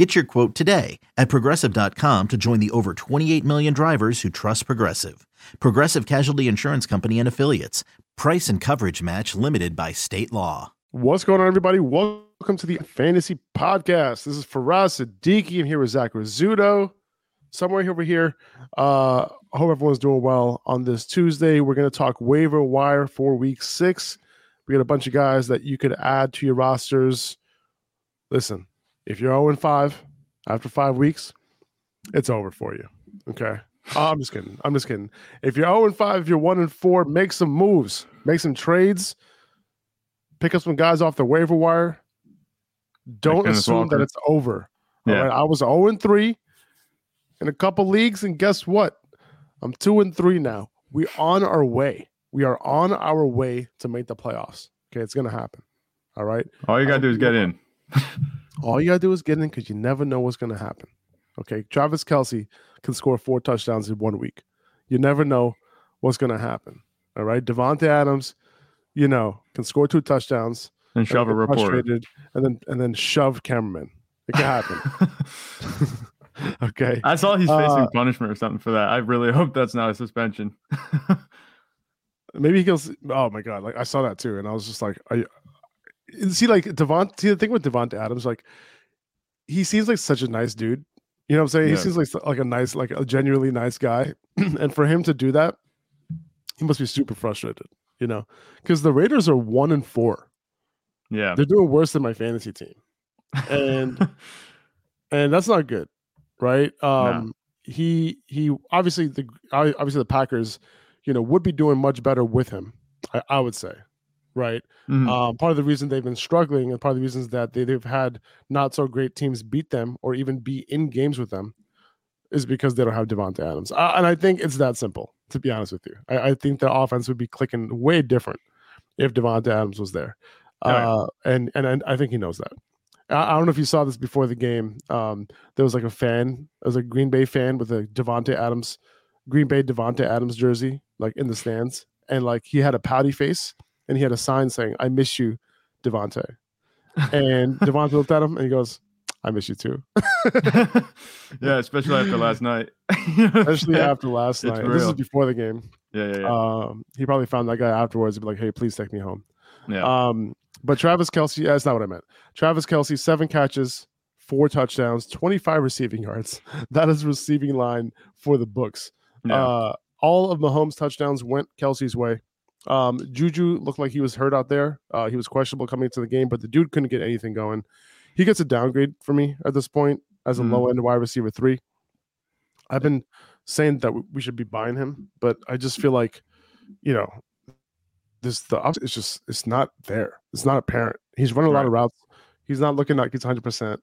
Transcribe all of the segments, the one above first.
Get your quote today at progressive.com to join the over 28 million drivers who trust Progressive. Progressive Casualty Insurance Company and Affiliates. Price and coverage match limited by state law. What's going on, everybody? Welcome to the Fantasy Podcast. This is Faraz Siddiqui. I'm here with Zach Rizzuto. Somewhere over here. Uh, I hope everyone's doing well on this Tuesday. We're going to talk waiver wire for week six. We got a bunch of guys that you could add to your rosters. Listen, if you're 0 5 after five weeks, it's over for you. Okay. Oh, I'm just kidding. I'm just kidding. If you're 0 5, if you're 1 and 4, make some moves, make some trades, pick up some guys off the waiver wire. Don't Kenneth assume Walker. that it's over. Yeah. right. I was 0 and 3 in a couple leagues, and guess what? I'm 2 and 3 now. We're on our way. We are on our way to make the playoffs. Okay, it's gonna happen. All right. All you gotta do is get in. All you gotta do is get in because you never know what's gonna happen. Okay, Travis Kelce can score four touchdowns in one week. You never know what's gonna happen. All right, Davante Adams, you know, can score two touchdowns, And and shove a get reporter. and then and then shove cameraman. It can happen. okay, I saw he's facing Uh, punishment or something for that. I really hope that's not a suspension. maybe he goes. Oh my god, like I saw that too, and I was just like, are you, see, like Devon. See the thing with Davante Adams, like he seems like such a nice dude. You know what I'm saying? Yeah. He seems like like a nice, like a genuinely nice guy, and for him to do that, he must be super frustrated. You know, because the Raiders are one and four. yeah. They're doing worse than my fantasy team, and and that's not good, right? Um, he he obviously the obviously the Packers, you know, would be doing much better with him. I, I would say, right? Mhm. Um, part of the reason they've been struggling, and part of the reasons that they, they've had not so great teams beat them or even be in games with them, is because they don't have Davante Adams. Uh, and I think it's that simple. To be honest with you, I, I think the offense would be clicking way different if Davante Adams was there. Uh, and, and and I think he knows that. I, I don't know if you saw this before the game. Um, there was like a fan, there was a Green Bay fan with a Davante Adams, Green Bay Davante Adams jersey, like in the stands, and like he had a pouty face and he had a sign saying, "I miss you, Davante." And Davante looked at him and he goes, "I miss you too." yeah, especially after last night. Especially after last It's night. This is before the game. Yeah, yeah, yeah. Um, he probably found that guy afterwards and be like, "Hey, please take me home." yeah. Um, but Travis Kelce, that's not what I meant. Travis Kelce, seven catches, four touchdowns, 25 receiving yards. That is receiving line for the books. yeah. Uh, all of Mahomes' touchdowns went Kelce's way. Um, Juju looked like he was hurt out there. Uh, he was questionable coming into the game, but the dude couldn't get anything going. He gets a downgrade for me at this point as a Mhm. low end wide receiver three. I've been saying that we- should be buying him, but I just feel like, you know, this the it's just it's not there. It's not apparent. He's running a lot of routes. He's not looking like he's hundred percent.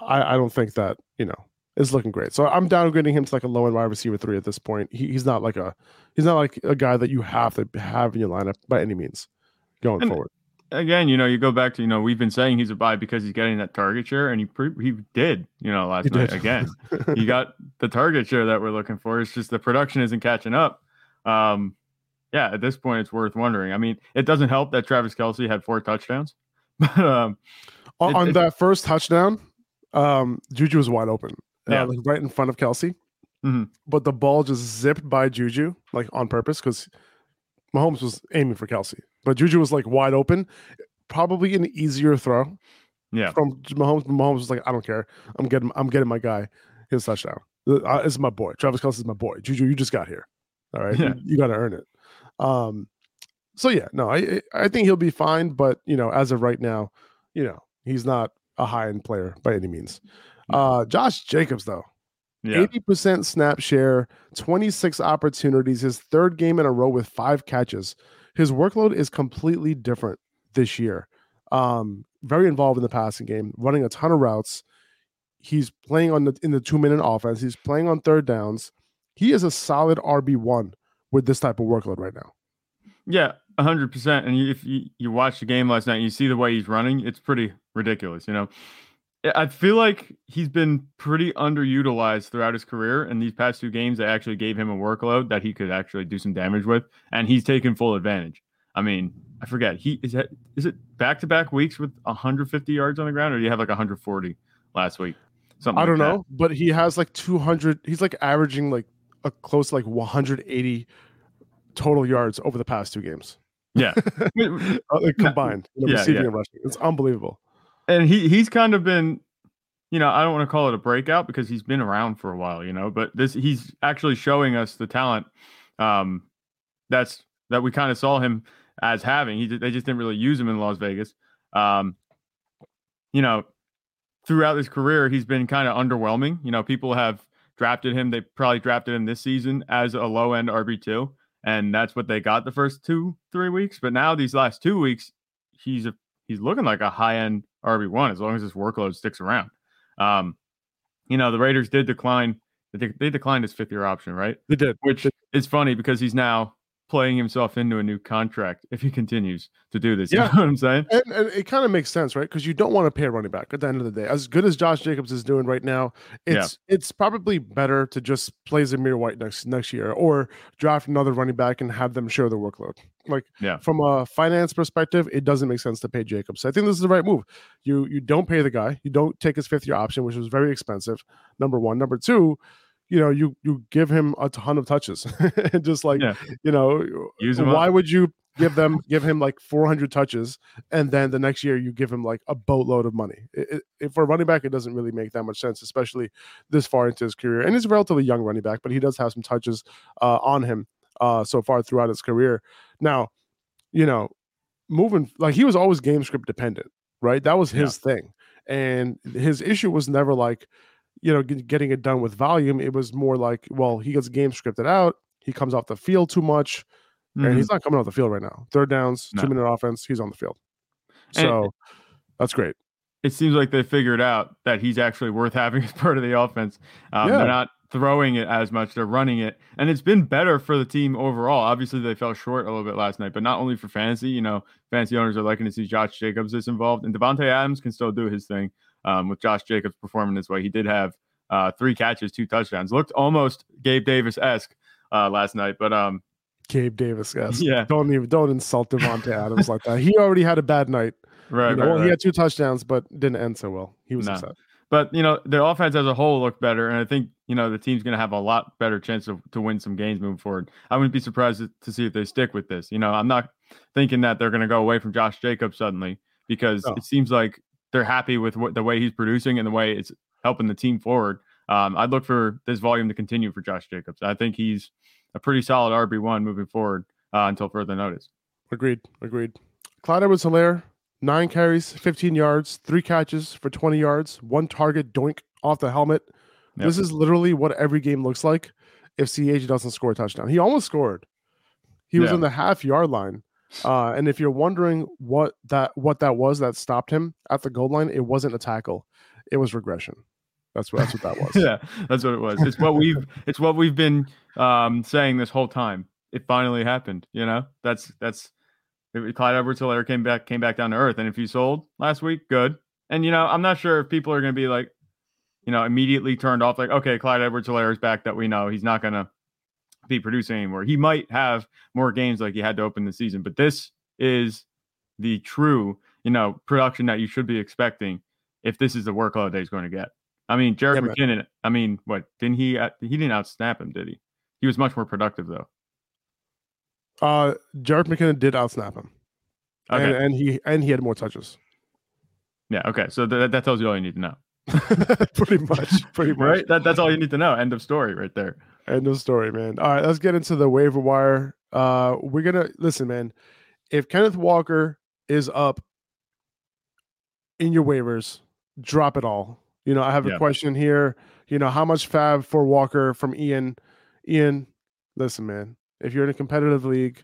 I I don't think that you know is looking great. So I'm downgrading him to like a low end wide receiver three at this point. He, he's not like a he's not like a guy that you have to have in your lineup by any means going And- forward. Again, you know, you go back to you know we've been saying he's a buy because he's getting that target share, and he pre- he did. You know, last He night did. again. he got the target share that we're looking for. It's just the production isn't catching up. Um, yeah, at this point, it's worth wondering. I mean, it doesn't help that Travis Kelce had four touchdowns, but um, on, It- on that first touchdown, um, Juju was wide open, uh, Yeah. like right in front of Kelce. Mhm. But the ball just zipped by Juju, like on purpose, because Mahomes was aiming for Kelce, but Juju was like wide open. Probably an easier throw yeah, from Mahomes. Mahomes was like, "I don't care. I'm getting. I'm getting my guy his touchdown. Uh, this is my boy. Travis Kelce is my boy. Juju, you just got here. All right, Yeah. you, you got to earn it. Um, so yeah, no, I I think he'll be fine, but you know, as of right now, you know, he's not a high end player by any means. Uh, Josh Jacobs though, yeah, eighty percent snap share, twenty six opportunities, his third game in a row with five catches. His workload is completely different this year. Um, very involved in the passing game, running a ton of routes. He's playing on the in the two minute offense. He's playing on third downs. He is a solid RB one with this type of workload right now. Yeah, hundred percent. And if you, you watch the game last night, and you see the way he's running. It's pretty ridiculous. You know, I feel like he's been pretty underutilized throughout his career. And these past two games, they actually gave him a workload that he could actually do some damage with, and he's taken full advantage. I mean, I forget he is that is it back to back weeks with 150 yards on the ground, or do you have like 140 last week? Something I don't like know, but he has like 200. He's like averaging like a close like 180 total yards over the past two games. Yeah, uh, combined, you know, yeah, receiving yeah. and rushing. It's unbelievable and he he's kind of been you know, I don't want to call it a breakout because he's been around for a while, you know, but this he's actually showing us the talent um that's that we kind of saw him as having. He they just didn't really use him in Las Vegas. Um you know, throughout his career he's been kind of underwhelming. You know, people have drafted him, they probably drafted him this season as a low-end RB2 and that's what they got the first 2 3 weeks, but now these last 2 weeks he's a, he's looking like a high-end RB1 as long as his workload sticks around. Um, you know, the Raiders did decline. They, they declined his fifth year option, right? They did. Which is funny because he's now playing himself into a new contract if he continues to do this. Yeah, you know what I'm saying? And, and it kind of makes sense, right? Because you don't want to pay a running back at the end of the day. As good as Josh Jacobs is doing right now, it's yeah. it's probably better to just play Zamir White next next year or draft another running back and have them share the workload. Like yeah. from a finance perspective, it doesn't make sense to pay Jacobs. I think this is the right move. You you don't pay the guy, you don't take his fifth year option, which was very expensive. Number one. Number two, you know, you you give him a ton of touches, and just like yeah. you know, why up. would you give them give him like 400 touches, and then the next year you give him like a boatload of money? It, it, for a running back, it doesn't really make that much sense, especially this far into his career. And he's a relatively young running back, but he does have some touches uh, on him uh, so far throughout his career. Now, you know, moving like he was always game script dependent, right? That was his yeah. thing, and his issue was never like you know, getting it done with volume. It was more like, well, he gets game scripted out. He comes off the field too much, mm-hmm. and he's mm-hmm. not coming off the field right now. Third downs, no. two minute offense, he's on the field. So and that's great. It seems like they figured out that he's actually worth having as part of the offense. Um, yeah. They're not throwing it as much; they're running it, and it's been better for the team overall. Obviously, they fell short a little bit last night, but not only for fantasy. You know, fantasy owners are liking to see Josh Jacobs is involved, and Davante Adams can still do his thing um, with Josh Jacobs performing this way. He did have uh, three catches, two touchdowns. Looked almost Gabe Davis esque uh, last night, but um, Gabe Davis esque. Yeah, don't even don't insult Davante Adams like that. He already had a bad night. Right, you know, right, well, right, He had two touchdowns, but didn't end so well. He was upset. But you know, the offense as a whole looked better, and I think you know the team's going to have a lot better chance of, to win some games moving forward. I wouldn't be surprised to see if they stick with this. You know, I'm not thinking that they're going to go away from Josh Jacobs suddenly because no. it seems like they're happy with what, the way he's producing and the way it's helping the team forward. Um, I'd look for this volume to continue for Josh Jacobs. I think he's a pretty solid RB one moving forward uh, until further notice. Agreed. Agreed. Clyde Edwards Helaire, nine carries, 15 yards, three catches for 20 yards, one target doink off the helmet. Yep. This is literally what every game looks like if CH doesn't score a touchdown. He almost scored. He was yeah. on the half yard line. Uh, and if you're wondering what that what that was that stopped him at the goal line, it wasn't a tackle. It was regression. That's what that's what that was. yeah, that's what it was. It's what we've it's what we've been um, saying this whole time. It finally happened. You know, that's that's Clyde Edwards Helaire came back came back down to earth. And if you sold last week, good. And you know, I'm not sure if people are going to be like, you know, immediately turned off. Like, okay, Clyde Edwards Helaire is back. That we know he's not going to be producing anymore. He might have more games like he had to open the season, but this is the true, you know, production that you should be expecting if this is the workload that he's going to get. I mean, Jerick yeah, McKinnon. I mean, what didn't he? He didn't outsnap him, did he? He was much more productive though. Uh, Jerick McKinnon did outsnap him, okay. and, and he and he had more touches. Yeah. Okay. So that that tells you all you need to know. pretty much. Pretty much. Right. That that's all you need to know. End of story. Right there. End of story, man. All right. Let's get into the waiver wire. Uh, we're gonna listen, man. If Kenneth Walker is up in your waivers, drop it all you know, I have a question here. You know, how much fab for Walker from Ian? Ian, listen, man. If you're in a competitive league,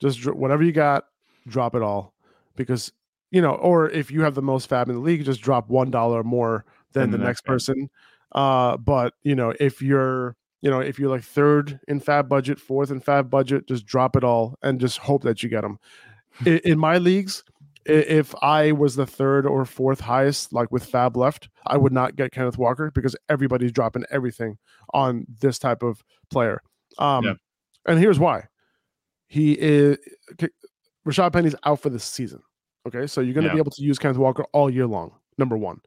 just dr- whatever you got, drop it all because you know, or if you have the most fab in the league, just drop one dollar more than the, the, next, next person. Uh, but you know, if you're you know, if you're like third in fab budget, fourth in fab budget, just drop it all and just hope that you get them. in, in my leagues, if I was the third or fourth highest, like with Fab left, I would not get Kenneth Walker because everybody's dropping everything on this type of player. Um, yeah. And here's why: he is Rashaad Penny's out for the season. Okay, so you're going to yeah. be able to use Kenneth Walker all year long. Number one.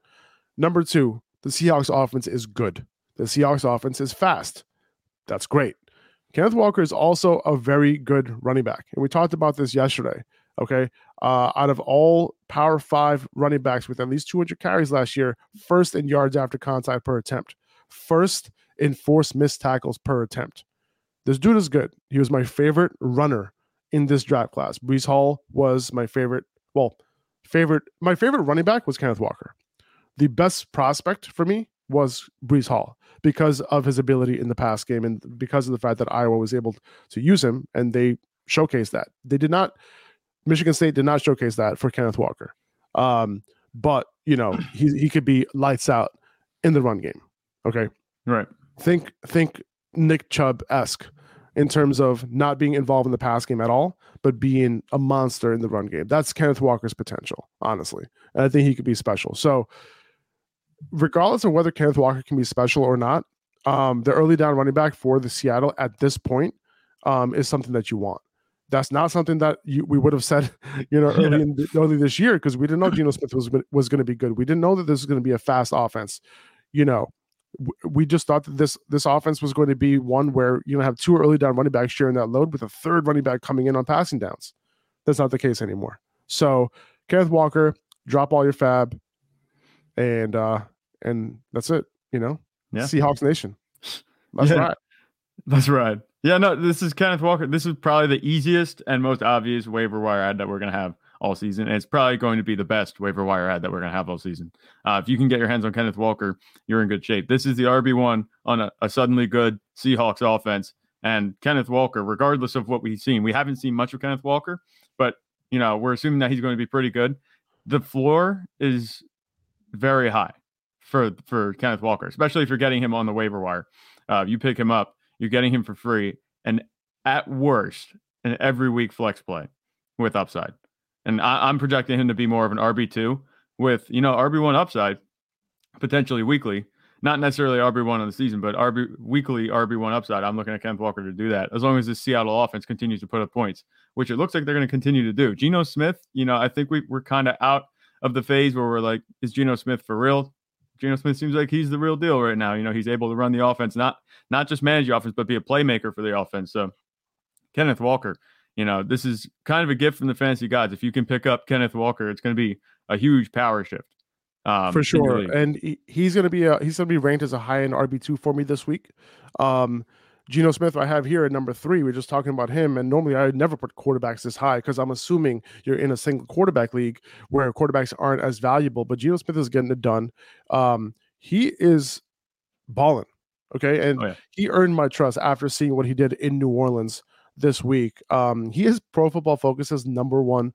Number two, the Seahawks offense is good. The Seahawks offense is fast. That's great. Kenneth Walker is also a very good running back. And we talked about this yesterday. Okay. Uh, out of all Power Five running backs with at least 200 carries last year, first in yards after contact per attempt, first in forced missed tackles per attempt. This dude is good. He was my favorite runner in this draft class. Breece Hall was my favorite. Well, favorite. My favorite running back was Kenneth Walker. The best prospect for me was Breece Hall because of his ability in the pass game and because of the fact that Iowa was able to use him and they showcased that. They did not. Michigan State did not showcase that for Kenneth Walker. Um, but you know he he could be lights out in the run game. Okay, right. Think think Nick Chubb esque in terms of not being involved in the pass game at all, but being a monster in the run game. That's Kenneth Walker's potential, honestly. And I think he could be special. So, regardless of whether Kenneth Walker can be special or not, um, the early down running back for the Seattle at this point um, is something that you want. That's not something that you, we would have said, you know, early yeah. in early this year because we didn't know Geno Smith was was going to be good. We didn't know that this was going to be a fast offense. You know, we just thought that this this offense was going to be one where you know have two early down running backs sharing that load with a third running back coming in on passing downs. That's not the case anymore. So Kenneth Walker, drop all your fab, and uh and that's it. You know, yeah. Seahawks Nation. That's yeah. right. That's right. Yeah, no, this is Kenneth Walker. This is probably the easiest and most obvious waiver wire ad that we're gonna have all season. And it's probably going to be the best waiver wire ad that we're going to have all season. Uh, if you can get your hands on Kenneth Walker, you're in good shape. This is the RB1 on a, a suddenly good Seahawks offense. And Kenneth Walker, regardless of what we've seen, we haven't seen much of Kenneth Walker, but you know, we're assuming that he's going to be pretty good. The floor is very high for for Kenneth Walker, especially if you're getting him on the waiver wire. Uh, you pick him up, you're getting him for free, and at worst, an every week flex play with upside. And I, am projecting him to be more of an RB2 with, you know, RB1 upside, potentially weekly. Not necessarily RB1 on the season, but RB weekly RB1 upside. I'm looking at Kenneth Walker to do that as long as the Seattle offense continues to put up points, which it looks like they're going to continue to do. Geno Smith, you know, I think we, we're kind of out of the phase where we're like, is Geno Smith for real? Geno Smith seems like he's the real deal right now. You know, he's able to run the offense, not not just manage the offense, but be a playmaker for the offense. So Kenneth Walker, you know, this is kind of a gift from the fantasy gods. If you can pick up Kenneth Walker, it's going to be a huge power shift. Um, for sure, and he, he's going to be a, he's going to be ranked as a high end RB two for me this week. Um, Geno Smith, I have here at number three. We're just talking about him, and normally I would never put quarterbacks this high because I'm assuming you're in a single quarterback league where quarterbacks aren't as valuable. But Geno Smith is getting it done. Um, he is balling, okay, and oh, yeah. he earned my trust after seeing what he did in New Orleans this week. Um, he is Pro Football Focus's number one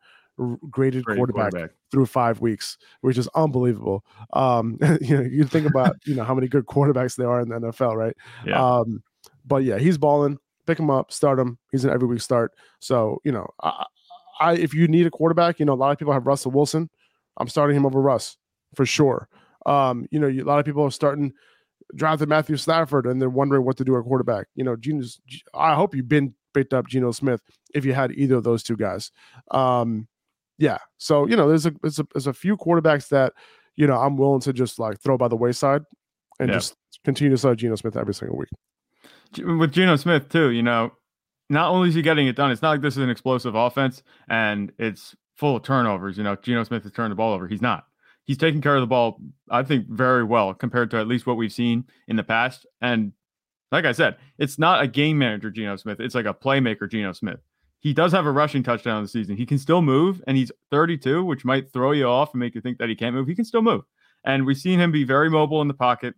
graded, quarterback, quarterback, through five weeks, which is unbelievable. Um, you know, you think about you know how many good quarterbacks there are in the NFL, right? Yeah. Um, but yeah, he's balling. Pick him up, start him. He's an every week start. So you know, I, I if you need a quarterback, you know, a lot of people have Russell Wilson. I'm starting him over Russ for sure. Um, you know, a lot of people are starting drafted Matthew Stafford and they're wondering what to do at quarterback. You know, I hope you've been picked up Geno Smith if you had either of those two guys. Um, yeah. So, you know, there's a, there's a, there's a few quarterbacks that, you know, I'm willing to just like throw by the wayside and yeah. just continue to start Geno Smith every single week. With Geno Smith too, you know, not only is he getting it done, it's not like this is an explosive offense and it's full of turnovers. You know, Geno Smith has turned the ball over. He's not. He's taking care of the ball, I think, very well compared to at least what we've seen in the past. And like I said, it's not a game manager, Geno Smith. It's like a playmaker, Geno Smith. He does have a rushing touchdown this season. He can still move, and he's 32, which might throw you off and make you think that he can't move. He can still move. And we've seen him be very mobile in the pocket,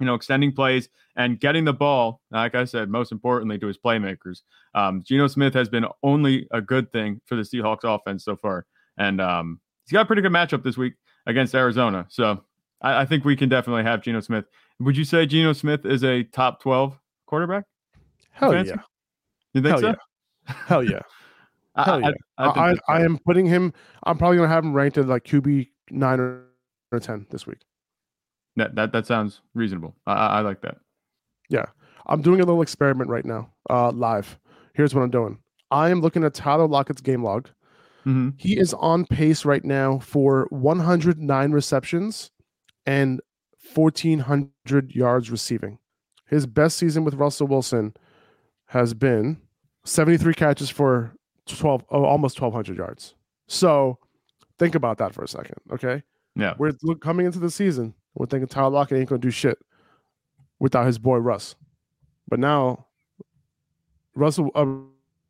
you know, extending plays and getting the ball, like I said, most importantly to his playmakers. Um, Geno Smith has been only a good thing for the Seahawks offense so far. And um, he's got a pretty good matchup this week against Arizona. So I, I think we can definitely have Geno Smith would you say Geno Smith is a top 12 quarterback? Hell yeah. You think Hell so? yeah. Hell yeah. I- Hell yeah. I, I, I, I am putting him. I'm probably gonna have him ranked at like QB nine or, or ten this week. that, that that sounds reasonable. I, I like that. Yeah. I'm doing a little experiment right now, uh, live. Here's what I'm doing. I am looking at Tyler Lockett's game log. hmm He is on pace right now for 109 receptions and 1,400 yards receiving. His best season with Russell Wilson has been 73 catches for 12, oh, almost 1,200 yards. So think about that for a second, okay? Yeah. We're look, coming into the season. We're thinking Tyler Lockett ain't gonna do shit without his boy Russ. But now, Russell, uh,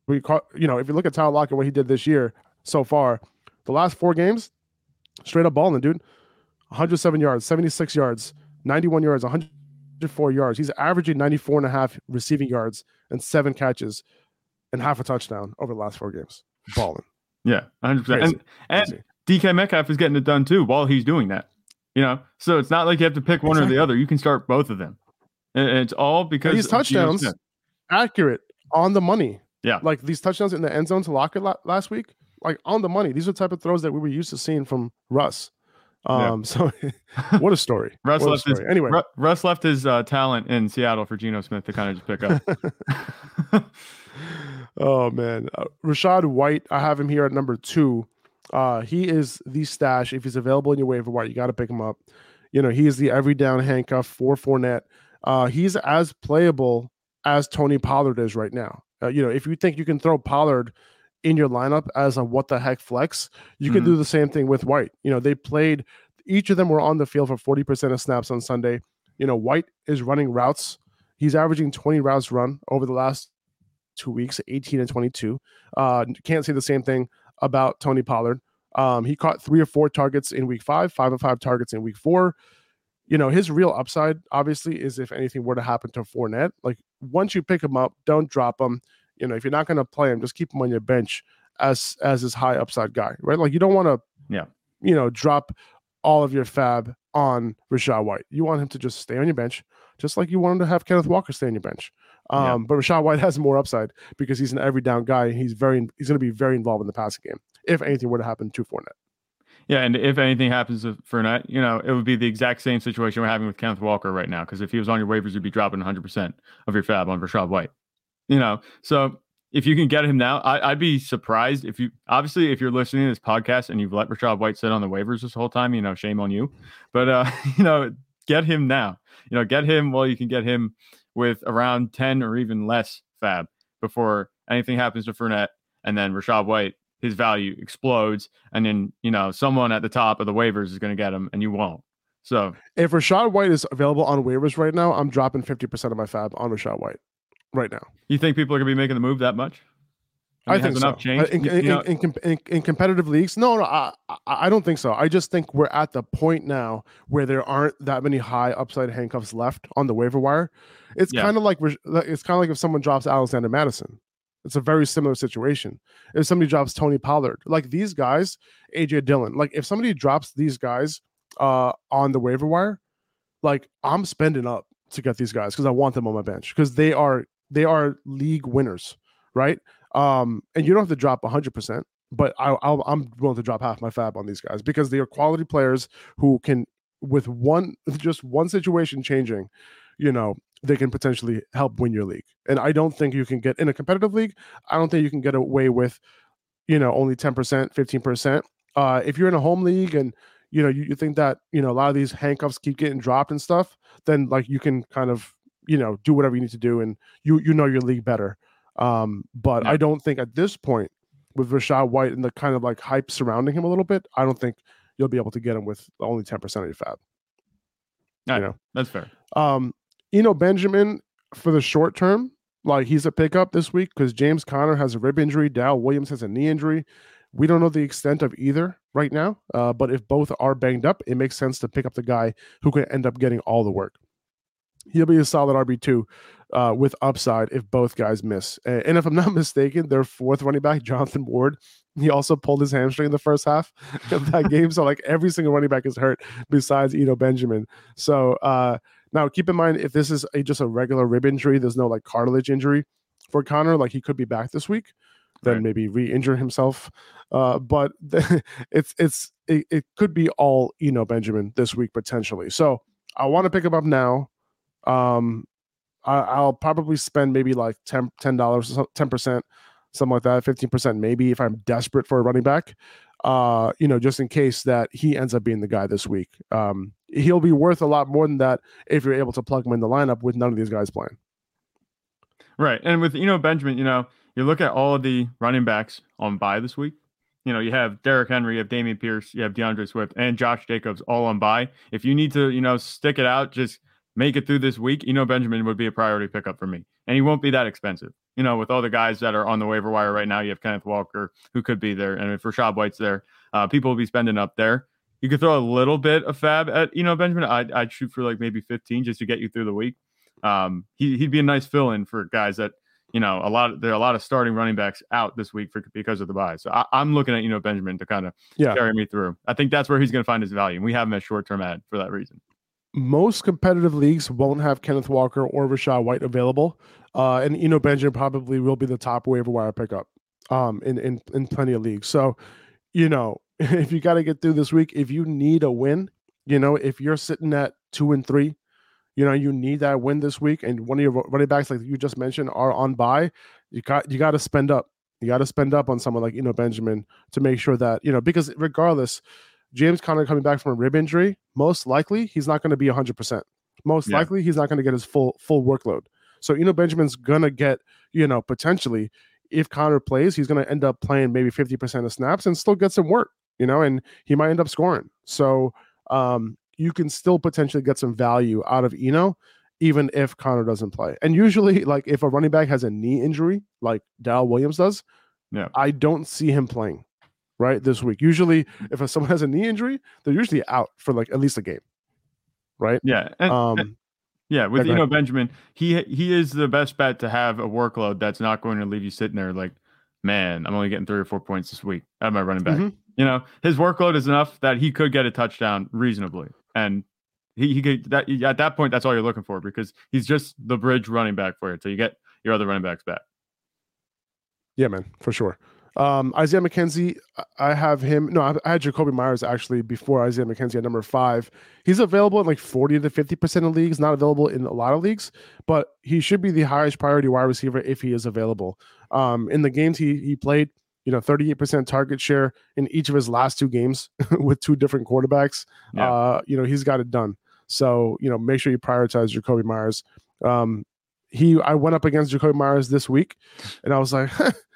we caught, you know, if you look at Tyler Lockett, what he did this year so far, the last four games, straight up balling, dude. 107 yards, 76 yards, 91 yards, 104 yards. He's averaging 94 and a half receiving yards and seven catches and half a touchdown over the last four games. Balling. Yeah. 100%. Crazy. And, and Crazy. DK Metcalf is getting it done too while he's doing that. You know, so it's not like you have to pick one or the other. You can start both of them. And it's all because these Geno touchdowns, accurate on the money. Yeah. Like these touchdowns in the end zone to Lockett last week, like on the money. These are the type of throws that we were used to seeing from Russ. Yeah. Um, so what a story. Russ what left his- Anyway, Russ left his uh, talent in Seattle for Geno Smith to kind of just pick up. oh man, uh, Rachaad White. I have him here at number two. Uh, he is the stash. If he's available in your waiver wire, you got to pick him up. You know, he is the every down handcuff for Fournette. Uh, he's as playable as Tony Pollard is right now. Uh, you know, if you think you can throw Pollard in your lineup as a what the heck flex, you can Mhm. do the same thing with White. You know, they played. Each of them were on the field for forty percent of snaps on Sunday. You know, White is running routes. He's averaging twenty routes run over the last two weeks, 18 and 22. Uh, can't say the same thing about Tony Pollard. Um, he caught three or four targets in week five, five and five targets in week four. You know, his real upside, obviously, is if anything were to happen to Fournette. Like, once you pick him up, don't drop him. You know, if you're not going to play him, just keep him on your bench as as his high upside guy, right? Like, you don't want to, Yeah. you know, drop all of your fab on Rachaad White. You want him to just stay on your bench, just like you wanted to have Kenneth Walker stay on your bench. Yeah. Um, but Rachaad White has more upside because he's an every down guy. He's very he's going to be very involved in the passing game if anything were to happen to Fournette. yeah, and if anything happens to Fournette, you know, it would be the exact same situation we're having with Kenneth Walker right now. Because if he was on your waivers, you'd be dropping 100% of your fab on Rachaad White. You know, so if you can get him now, I, I'd be surprised if you obviously if you're listening to this podcast and you've let Rachaad White sit on the waivers this whole time, you know, shame on you. But uh, you know, get him now. You know, get him while you can get him with around 10 or even less fab before anything happens to Fournette and then Rachaad White, his value explodes, and then you know someone at the top of the waivers is going to get him, and you won't. So If Rachaad White is available on waivers right now, I'm dropping 50% of my fab on Rachaad White right now. you think people are going to be making the move that much? I, mean, think has so. enough changed. In, in, in, in, in- competitive leagues, no, no, I, I- I don't think so. I just think we're at the point now where there aren't that many high upside handcuffs left on the waiver wire. It's Yeah. kind of like it's kind of like if someone drops Alexander Mattison. It's a very similar situation. If somebody drops Tony Pollard, like these guys, AJ Dillon, like if somebody drops these guys uh, on the waiver wire, like I'm spending up to get these guys because I want them on my bench because they are they are league winners, right? Um, and you don't have to drop 100%, but I, I'll, I'm willing to drop half my fab on these guys because they are quality players who can, with one, just one situation changing, you know, they can potentially help win your league. And I don't think you can get in a competitive league, I don't think you can get away with, you know, only 10%, 15%. Uh, if you're in a home league and, you know, you, you think that, you know, a lot of these handcuffs keep getting dropped and stuff, then like you can kind of, you know, do whatever you need to do and you, you know your league better. Um, but Yeah. I don't think at this point with Rachaad White and the kind of like hype surrounding him a little bit, I don't think you'll be able to get him with only 10% of your fab. all you know. that's fair. Um, Eno Benjamin for the short term, like he's a pickup this week because James Conner has a rib injury, Dow Williams has a knee injury. We don't know the extent of either right now, uh, but if both are banged up, it makes sense to pick up the guy who can end up getting all the work. He'll be a solid RB two uh, with upside if both guys miss. And if I'm not mistaken, their fourth running back, Jonathan Ward, he also pulled his hamstring in the first half of that game. So like every single running back is hurt besides Eno Benjamin. So uh, Now, keep in mind if this is a, just a regular rib injury, there's no like cartilage injury for Conner, Like he could be back this week, then Right. maybe re-injure himself. Uh, but it's it's it, it could be all Eno Benjamin this week potentially. So I want to pick him up now. Um, I, I'll probably spend maybe like 10 dollars, ten percent, something like that, fifteen percent maybe if I'm desperate for a running back. Uh, you know, just in case that he ends up being the guy this week. Um, he'll be worth a lot more than that if you're able to plug him in the lineup with none of these guys playing. Right. And with you know Benjamin, you know, you look at all of the running backs on bye this week. You know, you have Derrick Henry, you have Dameon Pierce, you have D'Andre Swift, and Josh Jacobs all on bye. If you need to, you know, stick it out, just make it through this week, you know, Benjamin would be a priority pickup for me. And he won't be that expensive. You know, with all the guys that are on the waiver wire right now, you have Kenneth Walker, who could be there. And if Rachaad White's there, uh, people will be spending up there. You could throw a little bit of fab at, you know, Benjamin. I'd, I'd shoot for like maybe 15 just to get you through the week. Um, he, he'd be a nice fill in for guys that you know, a lot. There are a lot of starting running backs out this week for because of the buy. So I, I'm looking at you know Benjamin to kind of Yeah. carry me through. I think that's where he's going to find his value. And we have him as short term ad for that reason. Most competitive leagues won't have Kenneth Walker or Rachaad White available. Uh, and Eno Benjamin probably will be the top waiver wire pickup um, in, in, in plenty of leagues. So, you know, if you got to get through this week, if you need a win, you know, if you're sitting at two and three, you know, you need that win this week, and one of your running backs, like you just mentioned, are on buy. You got you got to spend up. You got to spend up on someone like you know Benjamin to make sure that you know because regardless, James Conner coming back from a rib injury, most likely he's not going to be 100%. Most Yeah. likely he's not going to get his full full workload. So, you know, Benjamin's going to get, you know, potentially if Conner plays, he's going to end up playing maybe 50% of snaps and still get some work, you know, and he might end up scoring. So, um, you can still potentially get some value out of Eno even if Conner doesn't play. And usually like if a running back has a knee injury like Dal Williams does, Yeah. I don't see him playing right this week. Usually if someone has a knee injury, they're usually out for like at least a game. Right? Yeah. And, Um and- yeah, with you know. Benjamin, he he is the best bet to have a workload that's not going to leave you sitting there like, man, I'm only getting three or four points this week out of my running back. Mhm. You know, his workload is enough that he could get a touchdown reasonably, and he he could that at that point that's all you're looking for because he's just the bridge running back for you until you get your other running backs back. Yeah, man, for sure. Um, Isaiah McKenzie, I- have him. No, I I had Jakobi Meyers actually before Isaiah McKenzie at number five. He's available in like 40 to 50% of leagues, not available in a lot of leagues, but he should be the highest priority wide receiver if he is available. Um, in the games he he played, you know, 38% target share in each of his last two games with two different quarterbacks. Yeah. Uh, you know, he's got it done. So, you know, make sure you prioritize Jakobi Meyers. Um, he I went up against Jakobi Meyers this week and I was like,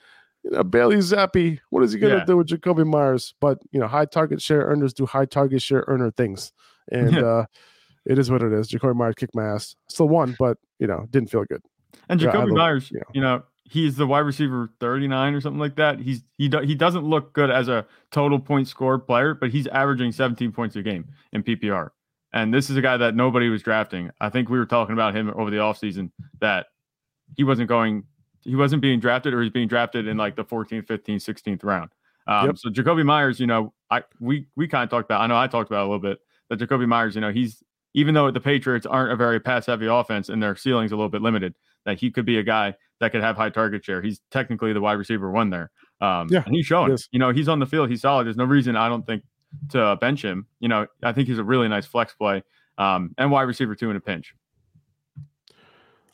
you know, Bailey Zappe, what is he gonna Yeah. do with Jakobi Meyers? But you know, high target share earners do high target share earner things. And uh it is what it is. Jakobi Meyers kicked my ass. Still won, but you know, didn't feel good. And Jakobi don't- Meyers, yeah. you know, he's the wide receiver 39 or something like that. He's he do, he doesn't look good as a total point score player, but he's averaging 17 points a game in PPR. And this is a guy that nobody was drafting. I think we were talking about him over the offseason that he wasn't going he wasn't being drafted or he's being drafted in like the 14th, 15th, 16th round. Um, Yep. so Jakobi Meyers, you know, I we we kind of talked about I know I talked about it a little bit that Jakobi Meyers, you know, he's even though the Patriots aren't a very pass heavy offense and their ceiling's a little bit limited, that he could be a guy that could have high target share. He's technically the wide receiver one there. Um, Yeah, and he's showing, he you know, he's on the field. He's solid. There's no reason I don't think to bench him. You know, I think he's a really nice flex play um, and wide receiver two in a pinch.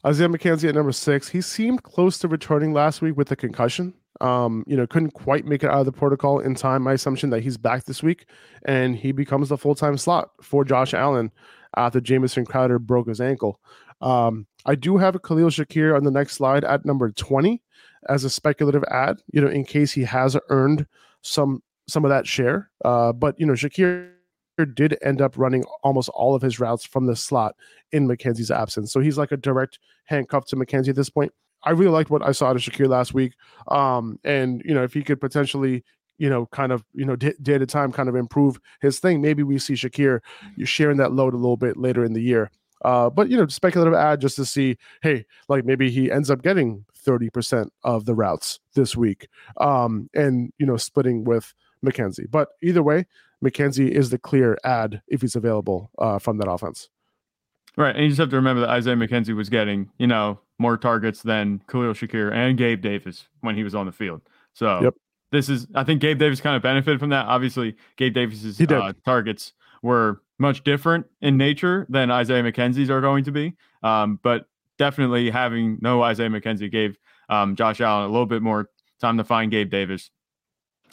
Isaiah McKenzie at number six. He seemed close to returning last week with a concussion. Um, you know, couldn't quite make it out of the protocol in time. My assumption that he's back this week and he becomes the full time slot for Josh Allen after Jamison Crowder broke his ankle. Um, I do have Khalil Shakir on the next slide at number 20 as a speculative ad, you know, in case he has earned some some of that share. Uh, but you know, Shakir did end up running almost all of his routes from the slot in McKenzie's absence. So he's like a direct handcuff to McKenzie at this point. I really liked what I saw out of Shakir last week. Um, and you know, if he could potentially, you know, kind of, you know, day, to time kind of improve his thing, maybe we see Shakir sharing that load a little bit later in the year. Uh, but you know, speculative ad just to see, hey, like maybe he ends up getting 30% of the routes this week. Um, and you know, splitting with McKenzie. But either way, McKenzie is the clear ad if he's available uh, from that offense. Right. And you just have to remember that Isaiah McKenzie was getting, you know, more targets than Khalil Shakir and Gabe Davis when he was on the field. So Yep. this is, I think Gabe Davis kind of benefited from that. Obviously, Gabe Davis's uh, targets were much different in nature than Isaiah McKenzie's are going to be. Um, but definitely having no Isaiah McKenzie gave um, Josh Allen a little bit more time to find Gabe Davis.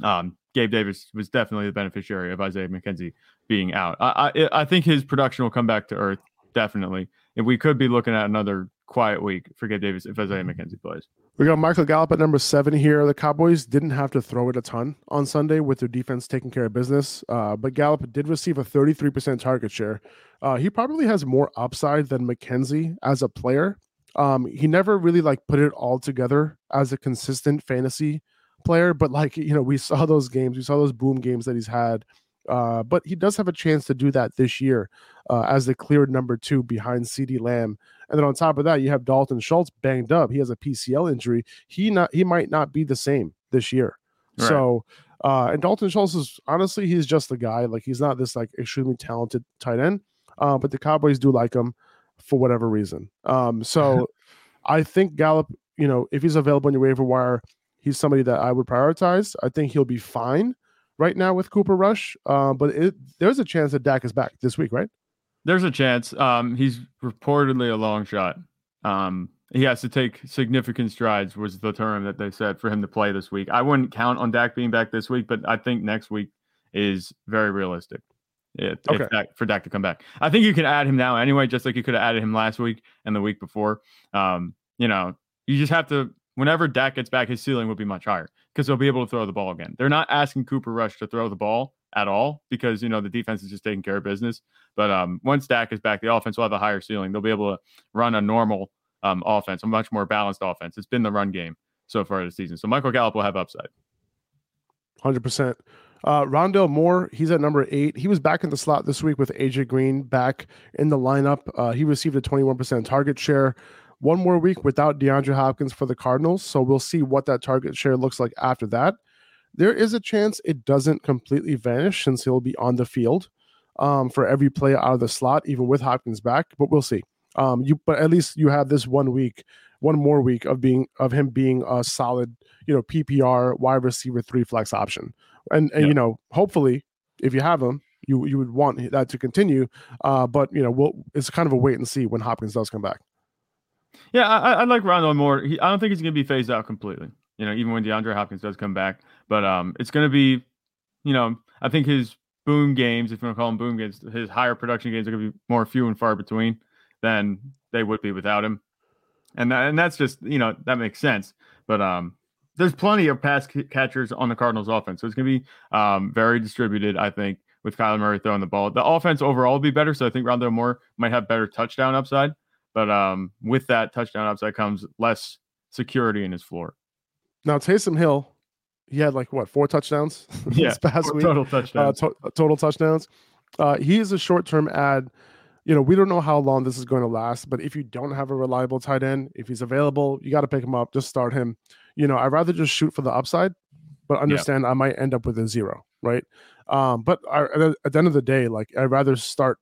Um, Gabe Davis was definitely the beneficiary of Isaiah McKenzie being out. I, I I think his production will come back to earth definitely. And we could be looking at another quiet week for Gabe Davis if Isaiah McKenzie plays. We got Michael Gallup at number seven here. The Cowboys didn't have to throw it a ton on Sunday with their defense taking care of business, uh, but Gallup did receive a 33% target share. Uh, he probably has more upside than McKenzie as a player. Um, he never really like put it all together as a consistent fantasy player, but like you know, we saw those games, we saw those boom games that he's had. Uh, but he does have a chance to do that this year uh, as the clear number two behind CeeDee Lamb and then on top of that, you have Dalton Schultz banged up. He has a PCL injury. He not he might not be the same this year. Right. So uh and Dalton Schultz is honestly he's just a guy. Like he's not this like extremely talented tight end. Uh, but the Cowboys do like him for whatever reason. Um so I think Gallup, you know, if he's available on your waiver wire, he's somebody that I would prioritize. I think he'll be fine right now with Cooper Rush. Uh, but it, there's a chance that Dak is back this week, right? There's a chance. Um, he's reportedly a long shot. Um, he has to take significant strides, was the term that they said for him to play this week. I wouldn't count on Dak being back this week, but I think next week is very realistic. If, Okay. if Dak, for Dak to come back, I think you can add him now anyway, just like you could have added him last week and the week before. Um, you know, you just have to. Whenever Dak gets back, his ceiling will be much higher because he'll be able to throw the ball again. They're not asking Cooper Rush to throw the ball at all because you know the defense is just taking care of business. But um, once Dak is back, the offense will have a higher ceiling. They'll be able to run a normal um, offense, a much more balanced offense. It's been the run game so far this season. So Michael Gallup will have upside. Hundred percent. Uh, Rondale Moore, he's at number eight. He was back in the slot this week with AJ Green back in the lineup. Uh, he received a 21% target share. One more week without DeAndre Hopkins for the Cardinals, so we'll see what that target share looks like after that. There is a chance it doesn't completely vanish since he'll be on the field um, for every play out of the slot, even with Hopkins back. But we'll see. Um, you, but at least you have this one week, one more week of being of him being a solid, you know, PPR wide receiver three flex option and and Yeah. you know hopefully if you have him you you would want that to continue uh but you know we'll it's kind of a wait and see when hopkins does come back Yeah, I, I- like Rondale Moore. He, I don't think he's going to be phased out completely. You know, even when DeAndre Hopkins does come back, but um, it's going to be, you know, I think his boom games, if you want to call them boom games, his higher production games are going to be more few and far between than they would be without him, and that, and that's just you know that makes sense. But um, there's plenty of pass c- catchers on the Cardinals offense, so it's going to be um very distributed. I think with Kyler Murray throwing the ball, the offense overall will be better. So I think Rondale Moore might have better touchdown upside. But um, with that touchdown upside comes less security in his floor. now taysom hill he had like what four touchdowns Yeah, this past week? total uh, touchdowns. to- total touchdowns. Uh he is a short-term ad you know we don't know how long this is going to last but if you don't have a reliable tight end if he's available you got to pick him up just start him. You know i'd rather just shoot for the upside but understand i might end up with a zero right? Um but I, at the- at the end of the day like i'd rather start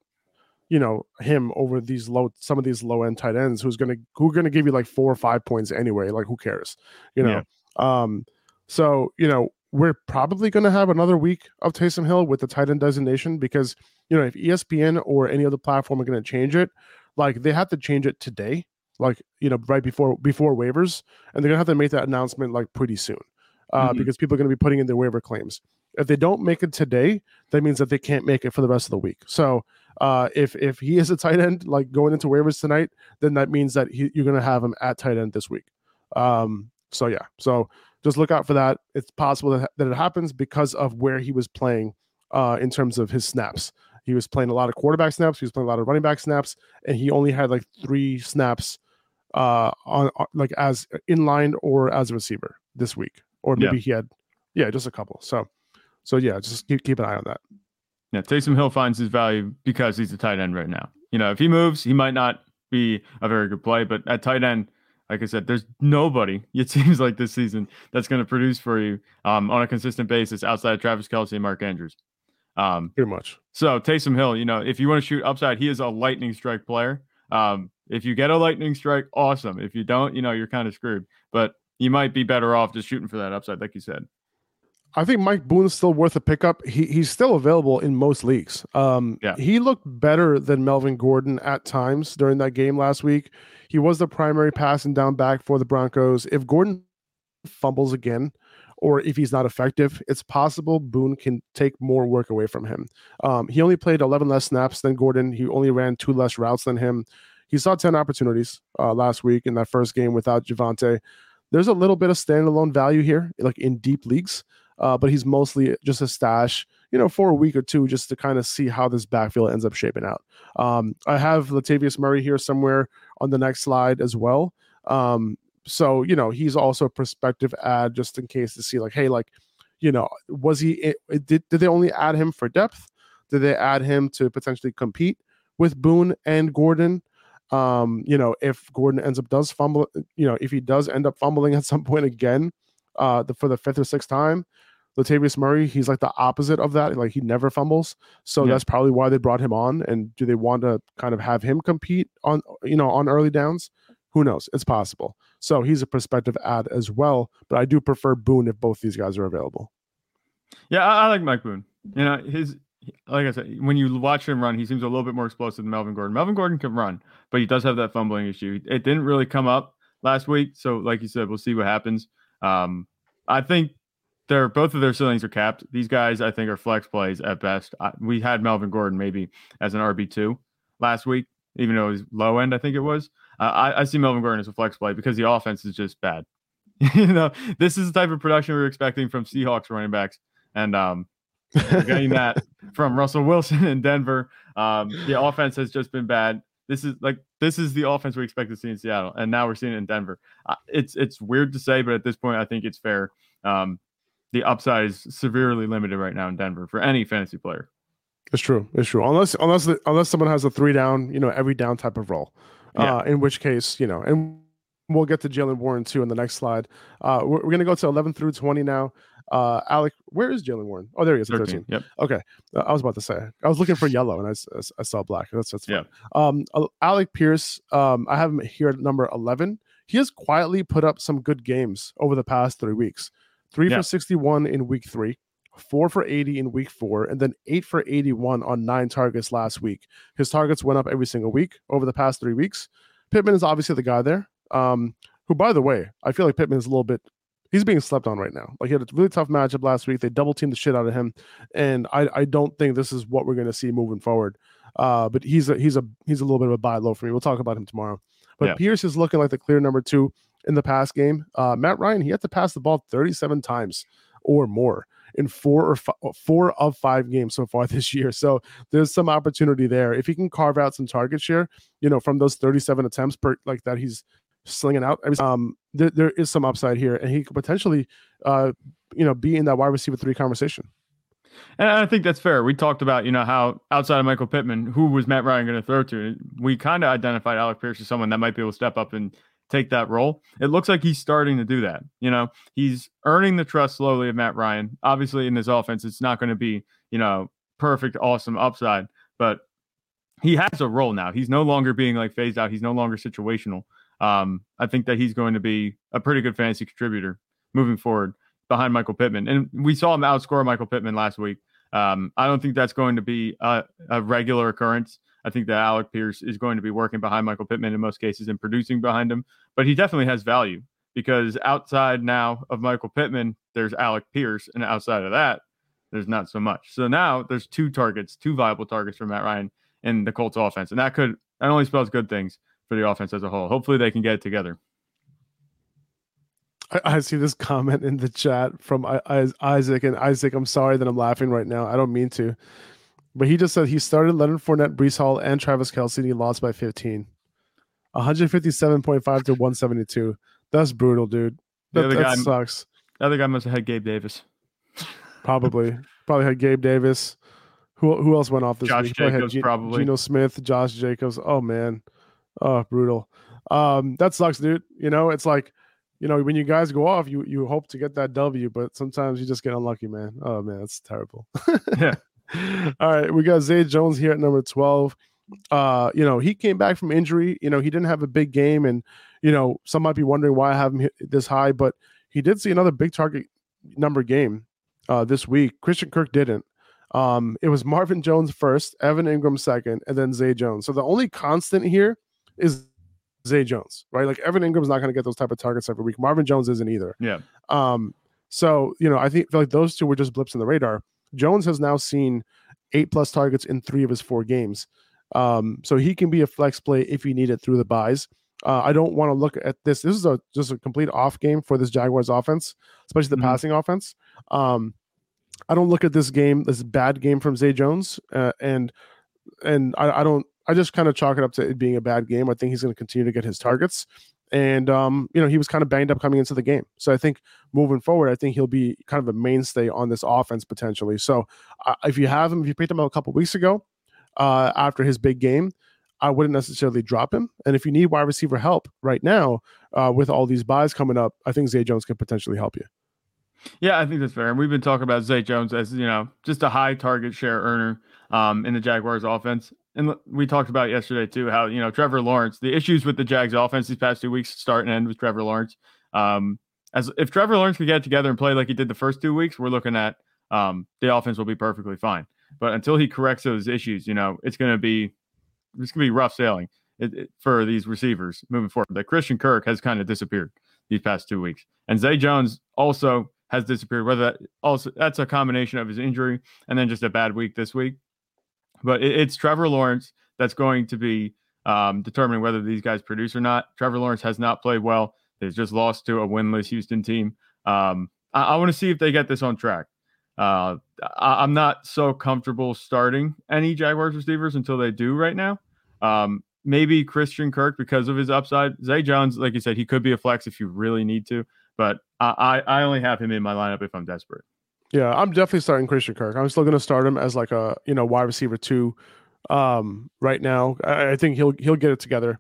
you know him over these low some of these low end tight ends who's gonna who gonna give you like four or five points anyway like who cares you know? Um so you know we're probably gonna have another week of Taysom Hill with the tight end designation because you know if ESPN or any other platform are gonna change it like they have to change it today like you know right before before waivers and they're gonna have to make that announcement like pretty soon uh, Mhm. because people are going to be putting in their waiver claims if they don't make it today that means that they can't make it for the rest of the week so uh, if if he is a tight end like going into waivers tonight, then that means that he, you're going to have him at tight end this week. Um, so yeah, so just look out for that. It's possible that, that it happens because of where he was playing uh, in terms of his snaps. He was playing a lot of quarterback snaps. He was playing a lot of running back snaps, and he only had like three snaps uh, on, on like as in line or as a receiver this week, or Yeah. maybe he had yeah just a couple. So so yeah, just keep keep an eye on that. Yeah, Taysom Hill finds his value because he's a tight end right now. You know, if he moves, he might not be a very good play, but at tight end, like I said, there's nobody, it seems like this season, that's going to produce for you um, on a consistent basis outside of Travis Kelce and Mark Andrews. Um, Pretty much. so Taysom Hill, you know, if you want to shoot upside, he is a lightning strike player. Um, if you get a lightning strike, awesome. If you don't, you know, you're kind of screwed. But you might be better off just shooting for that upside, like you said. I think Mike Boone's still worth a pickup. He he's still available in most leagues. Um, Yeah. he looked better than Melvin Gordon at times during that game last week. He was the primary passing down back for the Broncos. If Gordon fumbles again, or if he's not effective, it's possible Boone can take more work away from him. Um, he only played 11 less snaps than Gordon. He only ran two less routes than him. He saw 10 opportunities uh, last week in that first game without Javonte. There's a little bit of standalone value here, like in deep leagues uh, but he's mostly just a stash, you know, for a week or two just to kind of see how this backfield ends up shaping out. Um, I have Latavius Murray here somewhere on the next slide as well. Um, so, you know, he's also a prospective ad just in case to see, like, hey, like, you know, was he, did, did they only add him for depth? Did they add him to potentially compete with Boone and Gordon? Um, you know, if Gordon ends up does fumble, you know, if he does end up fumbling at some point again, uh, the, for the fifth or sixth time, Latavius Murray, he's like the opposite of that. Like he never fumbles. So Yeah. that's probably why they brought him on. And do they want to kind of have him compete on, you know, on early downs? Who knows? It's possible. So he's a prospective ad as well. But I do prefer Boone if both these guys are available. Yeah, I, I like Mike Boone. You know, his like I said, when you watch him run, he seems a little bit more explosive than Melvin Gordon. Melvin Gordon can run, but he does have that fumbling issue. It didn't really come up last week, so like you said, we'll see what happens. Um, I think they're both of their ceilings are capped. These guys, I think, are flex plays at best. I, we had Melvin Gordon maybe as an RB two last week, even though he's low end. I think it was. Uh, I, I see Melvin Gordon as a flex play because the offense is just bad. you know, this is the type of production we are expecting from Seahawks running backs, and um, we're getting that from Russell Wilson in Denver. Um, the offense has just been bad. This is like this is the offense we expect to see in Seattle, and now we're seeing it in Denver. Uh, it's it's weird to say, but at this point, I think it's fair. Um, the upside is severely limited right now in Denver for any fantasy player. It's true. It's true. Unless unless the, unless someone has a three down, you know, every down type of role. Yeah. Uh, in which case, you know, and we'll get to Jaylen Warren too in the next slide. Uh, we're, we're gonna go to eleven through twenty now. Uh, Alec, where is Jaylen Warren? Oh, there he is. 13. 13. Yep. Okay, Uh, I was about to say I was looking for yellow and I saw black. That's that's Yeah. fine. Um, Alec Pierce. Um, I have him here at number eleven. He has quietly put up some good games over the past three weeks. Three Yeah. for sixty-one in week three, four for eighty in week four, and then eight for eighty-one on nine targets last week. His targets went up every single week over the past three weeks. Pittman is obviously the guy there. Um, who, by the way, I feel like Pittman is a little bit. He's being slept on right now. Like he had a really tough matchup last week. They double teamed the shit out of him, and I, I don't think this is what we're going to see moving forward. Uh, but he's a he's a he's a little bit of a buy low for me. We'll talk about him tomorrow. But Yeah. Pierce is looking like the clear number two in the pass game. Uh, Matt Ryan he had to pass the ball 37 times or more in four or fi- four of five games so far this year. So there's some opportunity there if he can carve out some target share. You know, from those 37 attempts per like that he's slinging out. I mean, um, there, there is some upside here, and he could potentially, uh, you know, be in that wide receiver three conversation. And I think that's fair. We talked about, you know, how outside of Michael Pittman, who was Matt Ryan going to throw to? We kind of identified Alec Pierce as someone that might be able to step up and take that role. It looks like he's starting to do that. You know, he's earning the trust slowly of Matt Ryan. Obviously, in this offense, it's not going to be, you know, perfect, awesome upside, but he has a role now. He's no longer being like phased out. He's no longer situational. Um, I think that he's going to be a pretty good fantasy contributor moving forward behind Michael Pittman. And we saw him outscore Michael Pittman last week. Um, I don't think that's going to be a, a regular occurrence. I think that Alec Pierce is going to be working behind Michael Pittman in most cases and producing behind him, but he definitely has value because outside now of Michael Pittman, there's Alec Pierce, and outside of that, there's not so much. So now there's two targets, two viable targets for Matt Ryan in the Colts offense, and that could that only spells good things for the offense as a whole. Hopefully, they can get it together. I, see this comment in the chat from Isaac, and Isaac, I'm sorry that I'm laughing right now. I don't mean to, but he just said he started Leonard Fournette, Breece Hall, and Travis Kelce, and he lost by 15, 157.5 to 172. That's brutal, dude. The That, other that guy- sucks. The other guy must have had Gabe Davis. Probably, probably had Gabe Davis. Who who else went off this Josh week? Probably had Jacobs, probably. Geno Smith, Josh Jacobs. Oh man, oh brutal. Um, that sucks, dude. You know, it's like, you know, when you guys go off, you you hope to get that W, but sometimes you just get unlucky, man. Oh man, that's terrible. Yeah. All right, we got Zay Jones here at number twelve. Uh, you know, he came back from injury. You know, he didn't have a big game, and you know, some might be wondering why I have him this high, but he did see another big target number game uh, this week. Christian Kirk didn't. Um, it was Marvin Jones first, Evan Engram second, and then Zay Jones. So the only constant here is Zay Jones, right? Like Evan Engram's not going to get those type of targets every week. Marvin Jones isn't either. Yeah. Um, so you know, I think feel like those two were just blips in the radar. Jones has now seen eight plus targets in three of his four games. Um, so he can be a flex play if you need it through the byes. Uh, I don't want to look at this. This is a just a complete off game for this Jaguars offense, especially the mm-hmm. passing offense. Um, I don't look at this game this bad game from Zay Jones, uh, and and I, I don't. I just kind of chalk it up to it being a bad game. I think he's going to continue to get his targets, and um, you know he was kind of banged up coming into the game. So I think moving forward, I think he'll be kind of a mainstay on this offense potentially. So uh, if you have him, if you picked him up a couple weeks ago uh, after his big game, I wouldn't necessarily drop him. And if you need wide receiver help right now uh, with all these byes coming up, I think Zay Jones can potentially help you. Yeah, I think that's fair. And we've been talking about Zay Jones as you know just a high target share earner um, in the Jaguars offense. And we talked about yesterday too how you know Trevor Lawrence, the issues with the Jags offense these past two weeks, start and end with Trevor Lawrence. Um, as if Trevor Lawrence could get together and play like he did the first two weeks, we're looking at um, the offense will be perfectly fine. But until he corrects those issues, you know, it's going to be it's going to be rough sailing it, it, for these receivers moving forward. That Christian Kirk has kind of disappeared these past two weeks, and Zay Jones also has disappeared. Whether that also that's a combination of his injury and then just a bad week this week. But it, it's Trevor Lawrence that's going to be um, determining whether these guys produce or not. Trevor Lawrence has not played well. They've just lost to a winless Houston team. Um, I, I want to see if they get this on track. Uh, I, am not so comfortable starting any Jaguars receivers until they do right now. Um, maybe Christian Kirk because of his upside. Zay Jones, like you said, he could be a flex if you really need to, but I, I only have him in my lineup if I'm desperate. Yeah, I'm definitely starting Christian Kirk. I'm still going to start him as like a you know wide receiver two um, right now. I, I, think he'll he'll get it together.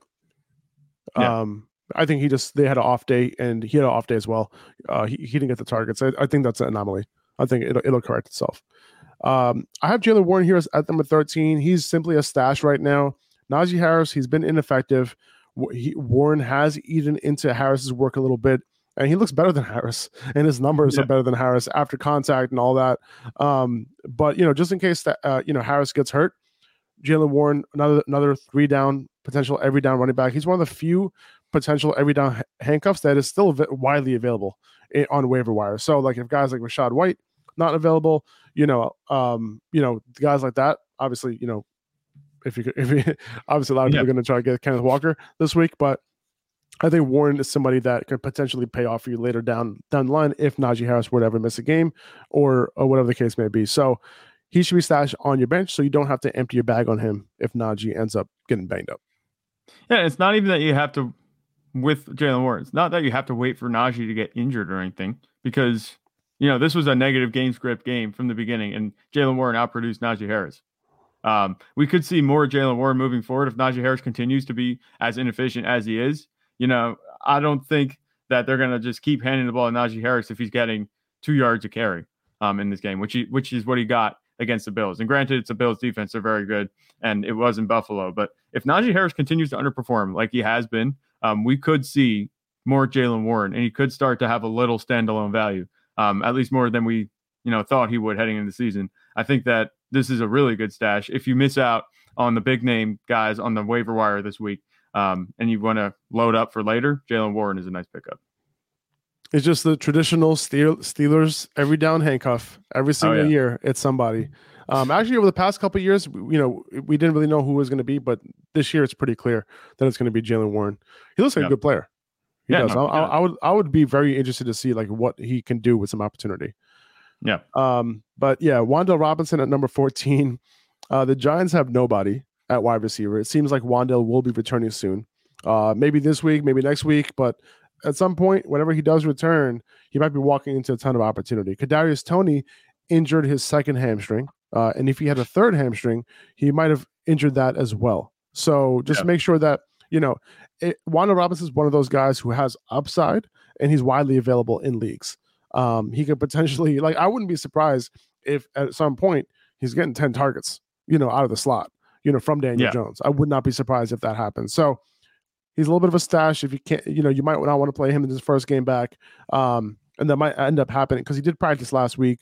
Yeah. Um, I think he just they had an off day and he had an off day as well. Uh, he, he didn't get the targets. I, I think that's an anomaly. I think it'll, it'll correct itself. Um, I have Jaylen Warren here at number 13. He's simply a stash right now. Najee Harris, he's been ineffective. He, Warren has eaten into Harris's work a little bit, and he looks better than Harris, and his numbers yeah. are better than Harris after contact and all that. Um, but you know, just in case that uh, you know Harris gets hurt, Jaylen Warren, another another three down potential every down running back. He's one of the few potential every down handcuffs that is still widely available on waiver wire. So like if guys like Rachaad White not available, you know, um, you know, guys like that, obviously, you know, if you could, if you, obviously a lot of people are going to try to get Kenneth Walker this week, but I think Warren is somebody that could potentially pay off for you later down down the line if Najee Harris would ever miss a game or, or whatever the case may be. So he should be stashed on your bench so you don't have to empty your bag on him if Najee ends up getting banged up. Yeah, it's not even that you have to with Jaylen Warren. It's not that you have to wait for Najee to get injured or anything because you know this was a negative game script game from the beginning, and Jaylen Warren outproduced Najee Harris. Um, we could see more Jaylen Warren moving forward if Najee Harris continues to be as inefficient as he is. You know, I don't think that they're going to just keep handing the ball to Najee Harris if he's getting two yards of carry um, in this game, which he, which is what he got against the Bills. And granted, it's a Bills defense; they're very good, and it was in Buffalo. But if Najee Harris continues to underperform like he has been, um, we could see more Jaylen Warren, and he could start to have a little standalone value, um, at least more than we you know thought he would heading into the season. I think that this is a really good stash. If you miss out on the big name guys on the waiver wire this week, um, and you want to load up for later, Jaylen Warren is a nice pickup. It's just the traditional Steelers every down handcuff every oh, single oh, yeah. year. It's somebody. Um, actually, over the past couple years, you know, we didn't really know who was going to be, but this year it's pretty clear that it's going to be Jaylen Warren. He looks like yep. a good player. He yeah, does. No, I, I, would I would be very interested to see like what he can do with some opportunity. Yeah. Um, but yeah, Wan'Dale Robinson at number 14. Uh, the Giants have nobody at wide receiver. It seems like Wan'Dale will be returning soon. Uh, maybe this week, maybe next week, but at some point, whenever he does return, he might be walking into a ton of opportunity. Kadarius Toney injured his second hamstring, uh, and if he had a third hamstring, he might have injured that as well. So just yeah. make sure that you know, it, Wan'Dale Robinson is one of those guys who has upside, and he's widely available in leagues. Um, he could potentially like I wouldn't be surprised if at some point he's getting ten targets, you know, out of the slot you know, from Daniel Yeah. Jones. I would not be surprised if that happens. So he's a little bit of a stash. If you can't, you know, you might not want to play him in his first game back. Um, and that might end up happening because he did practice last week.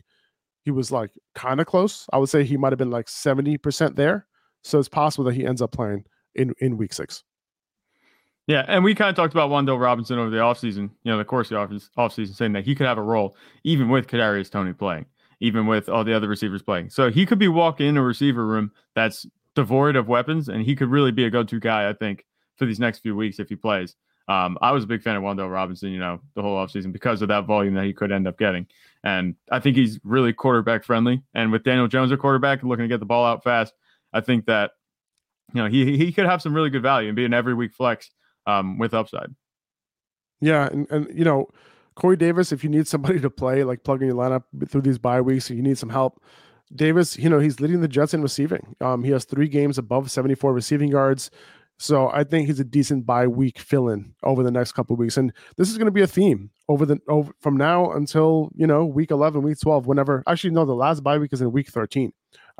He was like kind of close. I would say he might have been like 70% there. So it's possible that he ends up playing in, in week six. Yeah, and we kind of talked about Wan'Dale Robinson over the offseason, you know, the course of the off- offseason, saying that he could have a role even with Kadarius Toney playing, even with all the other receivers playing. So he could be walking in a receiver room that's devoid of weapons, and he could really be a go-to guy, I think, for these next few weeks if he plays. Um, I was a big fan of Wan'Dale Robinson, you know, the whole offseason because of that volume that he could end up getting. And I think he's really quarterback friendly. And with Daniel Jones a quarterback looking to get the ball out fast, I think that you know he he could have some really good value and be an every week flex um, with upside. Yeah, and, and you know, Corey Davis, if you need somebody to play, like plug in your lineup through these bye weeks, and you need some help, Davis, you know, he's leading the Jets in receiving. Um, he has three games above 74 receiving yards. So I think he's a decent bye week fill-in over the next couple of weeks, and this is going to be a theme over the over from now until you know week 11, week 12, whenever. Actually, no, the last bye week is in week 13.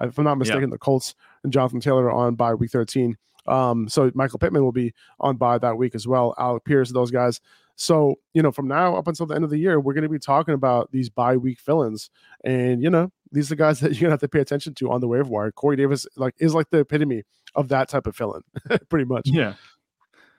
If I'm not mistaken, the Colts and Jonathan Taylor are on bye week 13. Um, so Michael Pittman will be on bye that week as well. Alec Pierce, those guys. So, you know, from now up until the end of the year, we're going to be talking about these bye week fill-ins. And, you know, these are the guys that you're to have to pay attention to on the waiver wire. Corey Davis like is like the epitome of that type of fill-in, pretty much. Yeah.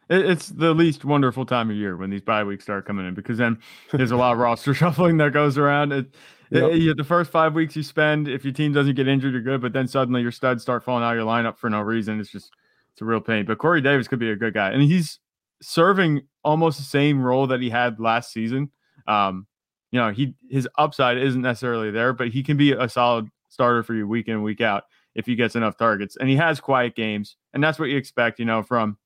It's the least wonderful time of year when these bye weeks start coming in because then there's a lot of roster shuffling that goes around. It, Yep. it- you- the first five weeks you spend, if your team doesn't get injured, you're good. But then suddenly your studs start falling out of your lineup for no reason. It's just it's a real pain. But Corey Davis could be a good guy, and he's serving almost the same role that he had last season. Um, you know, he his upside isn't necessarily there, but he can be a solid starter for you week in week out if he gets enough targets. And he has quiet games, and that's what you expect, you know, from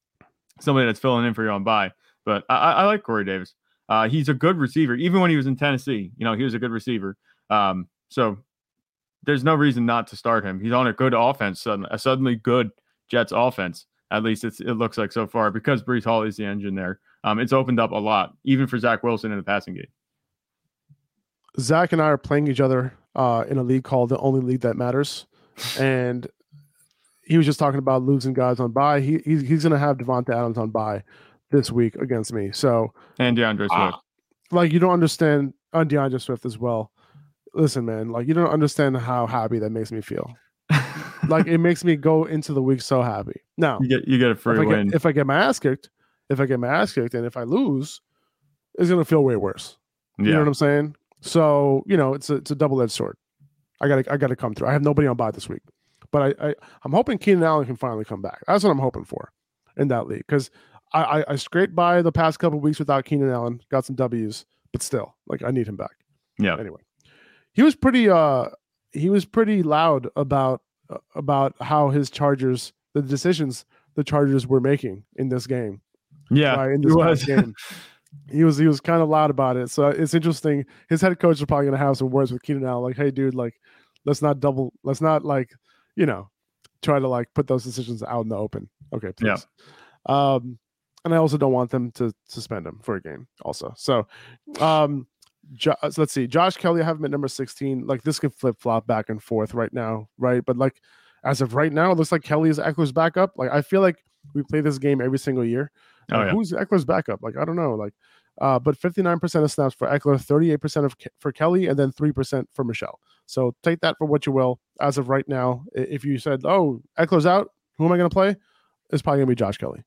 somebody that's filling in for you on bye. But I, I I like Corey Davis. Uh, he's a good receiver. Even when he was in Tennessee, you know, he was a good receiver. Um, so there's no reason not to start him. He's on a good offense, suddenly, a suddenly good Jets offense. At least it's, it looks like so far because Breece Hall is the engine there. Um, it's opened up a lot, even for Zach Wilson in the passing game. Zach and I are playing each other uh, in a league called the Only League That Matters, and he was just talking about losing guys on bye. He he's, he's going to have Davante Adams on bye this week against me. So And D'Andre Swift. Ah, like you don't understand on D'Andre Swift as well. Listen, man, like you don't understand how happy that makes me feel. Like it makes me go into the week so happy. Now, you get you get a free if I, win. get, if I get my ass kicked, if I get my ass kicked, and if I lose, it's gonna feel way worse. You know what I'm saying? So you know, it's a it's a double edged sword. I gotta I gotta come through. I have nobody on bye this week, but I, I I'm hoping Keenan Allen can finally come back. That's what I'm hoping for in that league because I, I I scraped by the past couple weeks without Keenan Allen, got some W's, but still, like I need him back. Yeah. Anyway, he was pretty uh he was pretty loud about uh, about how his Chargers the decisions the Chargers were making in this game Yeah. right, in this was. game. He was he was kind of loud about it. So it's interesting. His head coach is probably gonna have some words with Keenan Allen, like, hey dude, like let's not double let's not like, you know, try to like put those decisions out in the open. Okay, Yeah. Um and I also don't want them to suspend him for a game also. So um jo- so let's see. Josh Kelley, I have him at number 16. Like this could flip flop back and forth right now, right? But like as of right now, it looks like Kelley is Ekeler's backup. Like I feel like we play this game every single year. Oh, yeah. Who's Ekeler's backup? Like I don't know. Like, uh, but 59% of snaps for Ekeler, 38% of for Kelley, and then 3% for Michel. So take that for what you will. As of right now, if you said, "Oh, Ekeler's out," who am I going to play? It's probably going to be Josh Kelley.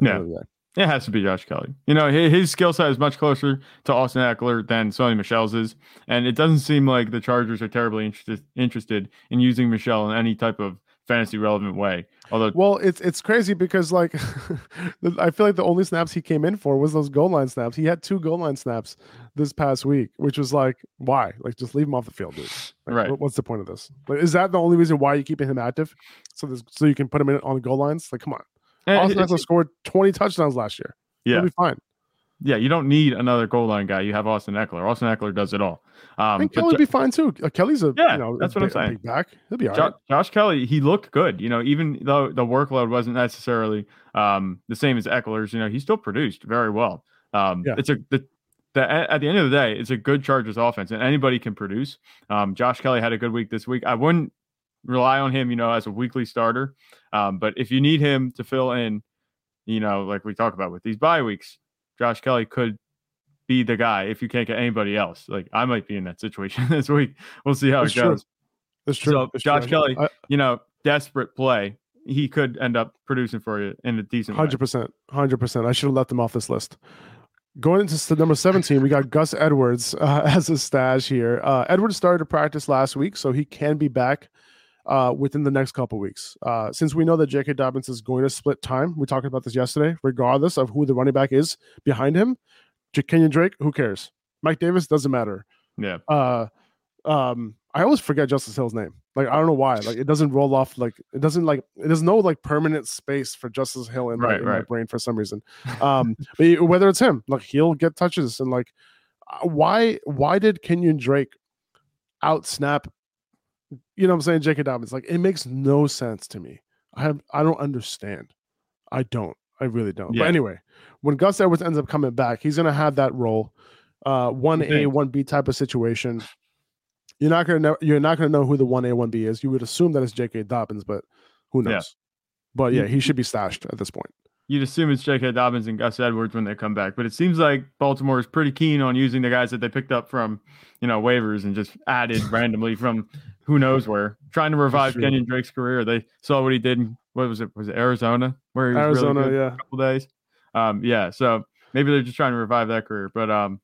Yeah. end of the day. It has to be Josh Kelley. You know, his, his skill set is much closer to Austin Ekeler than Sony Michel's is. And it doesn't seem like the Chargers are terribly interested interested in using Michel in any type of fantasy relevant way. Although, Well, it's it's crazy because like I feel like the only snaps he came in for was those goal line snaps. He had two goal line snaps this past week, which was like, why? Like, just leave him off the field, dude. Like, Right. what- What's the point of this? Like, is that the only reason why you're keeping him active? So this, so you can put him in on the goal lines? Like, come on. eh, Austin Ekeler scored 20 touchdowns last year. yeah, He'll be fine. Yeah, you don't need another goal line guy. You have Austin Ekeler. Austin Ekeler does it all. Um, and but Kelley will be fine too. Uh, Kelley's a Yeah, you know, that's what I'm saying. big back. He'll be all Jo- right. Josh Kelley, he looked good. You know, even though the workload wasn't necessarily um, the same as Ekeler's, you know, he still produced very well. Um, Yeah. It's a the, the at at the end of the day, it's a good Chargers offense, and anybody can produce. Um, Josh Kelley had a good week this week. I wouldn't rely on him, you know, as a weekly starter. Um, but if you need him to fill in, you know, like we talk about with these bye weeks, Josh Kelley could be the guy if you can't get anybody else. Like I might be in that situation this week. We'll see how That's it true. goes. That's true. So That's Josh true. Kelley, I- you know, desperate play. He could end up producing for you in a decent way. Hundred percent, hundred percent. I should have left them off this list. Going into number seventeen, we got Gus Edwards uh, as a stash here. Uh, Edwards started to practice last week, so he can be back uh, within the next couple weeks. Uh, since we know that J.K. Dobbins is going to split time, we talked about this yesterday. Regardless of who the running back is behind him, Kenyon Drake, who cares? Mike Davis doesn't matter. Yeah. Uh, um, I always forget Justice Hill's name. Like I don't know why. Like it doesn't roll off. Like it doesn't like there's no like permanent space for Justice Hill in, my, Right, in my brain for some reason. Um, but whether it's him, like he'll get touches and like uh, why why did Kenyon Drake out snap? You know what I'm saying, J.K. Dobbins? Like it makes no sense to me. I have I don't understand. I don't. I really don't. Yeah. But anyway, when Gus Edwards ends up coming back, he's gonna have that role, uh, one A, one B type of situation. You're not gonna know. You're not gonna know who the one A, one B is. You would assume that it's J.K. Dobbins, but who knows? Yeah. But yeah, he should be stashed at this point. You'd assume it's J.K. Dobbins and Gus Edwards when they come back, but it seems like Baltimore is pretty keen on using the guys that they picked up from, you know, waivers and just added randomly from who knows where, trying to revive. Kenyon Drake's career. They saw what he did. In, what was it? Was it Arizona where he was Arizona, really good yeah. a couple days? Um, yeah. So maybe they're just trying to revive that career. But um,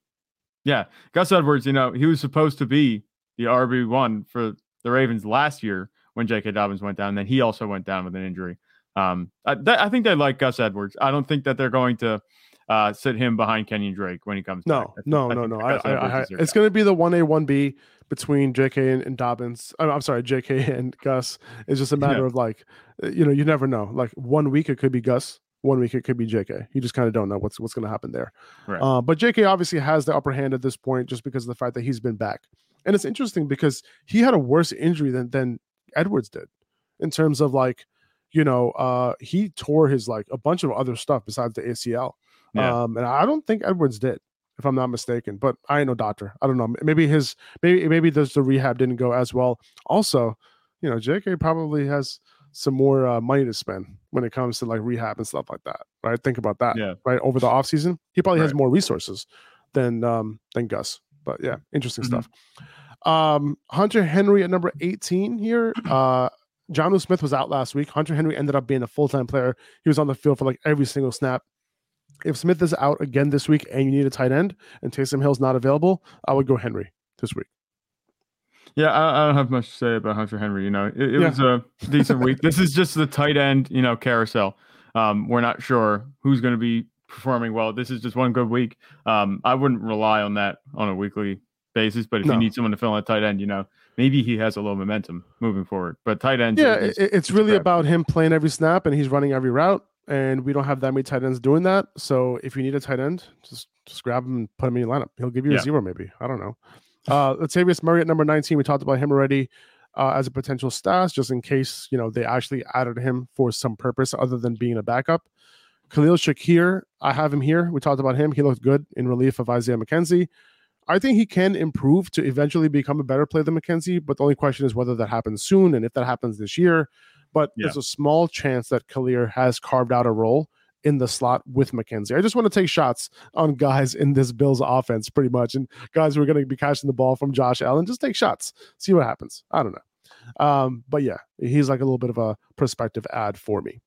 yeah, Gus Edwards, you know, he was supposed to be the RB one for the Ravens last year when J.K. Dobbins went down. Then he also went down with an injury. Um, I, that, I think they like Gus Edwards. I don't think that they're going to uh, sit him behind Kenyon Drake when he comes. No, think- no, no, no. I, I, it's going to be the one A, one B between J.K. and, and Dobbins. I'm, I'm sorry, J.K. and Gus. It's just a matter Yeah. of like, uh, you know, you never know. Like one week it could be Gus, one week it could be J.K. You just kind of don't know what's what's going to happen there. Right. Uh, but J.K. obviously has the upper hand at this point just because of the fact that he's been back, and it's interesting because he had a worse injury than than Edwards did, in terms of like, you know, uh, he tore his like a bunch of other stuff besides the ACL. Yeah. Um, and I don't think Edwards did, if I'm not mistaken. But I ain't no doctor. I don't know. Maybe his maybe maybe there's the rehab didn't go as well. Also, you know, JK probably has some more uh, money to spend when it comes to like rehab and stuff like that. Right? Think about that. Yeah. Right over the off season, he probably has more resources than um than Gus. But yeah, interesting Mhm. stuff. Um, Hunter Henry at number 18 here. Uh, Jonnu Smith was out last week. Hunter Henry ended up being a full time player. He was on the field for like every single snap. If Smith is out again this week and you need a tight end and Taysom Hill's not available, I would go Henry this week. Yeah, I, I don't have much to say about Hunter Henry. You know, it, it Yeah. was a decent week. This is just the tight end, you know, carousel. Um, we're not sure who's going to be performing well. This is just one good week. Um, I wouldn't rely on that on a weekly basis, but if No. you need someone to fill in a tight end, you know, maybe he has a little momentum moving forward. But tight end, Yeah, it, it's it's really crap. about him playing every snap and he's running every route. And we don't have that many tight ends doing that. So if you need a tight end, just just grab him and put him in your lineup. He'll give you Yeah. a zero, maybe. I don't know. Uh Latavius Murray at number 19. We talked about him already uh, as a potential stash, just in case you know they actually added him for some purpose other than being a backup. Khalil Shakir, I have him here. We talked about him. He looked good in relief of Isaiah McKenzie. I think he can improve to eventually become a better player than McKenzie, but the only question is whether that happens soon and if that happens this year. But Yeah. there's a small chance that Khalil has carved out a role in the slot with McKenzie. I just want to take shots on guys in this Bills offense, pretty much, and guys who are going to be catching the ball from Josh Allen. Just take shots, see what happens. I don't know, um, but yeah, he's like a little bit of a prospective ad for me,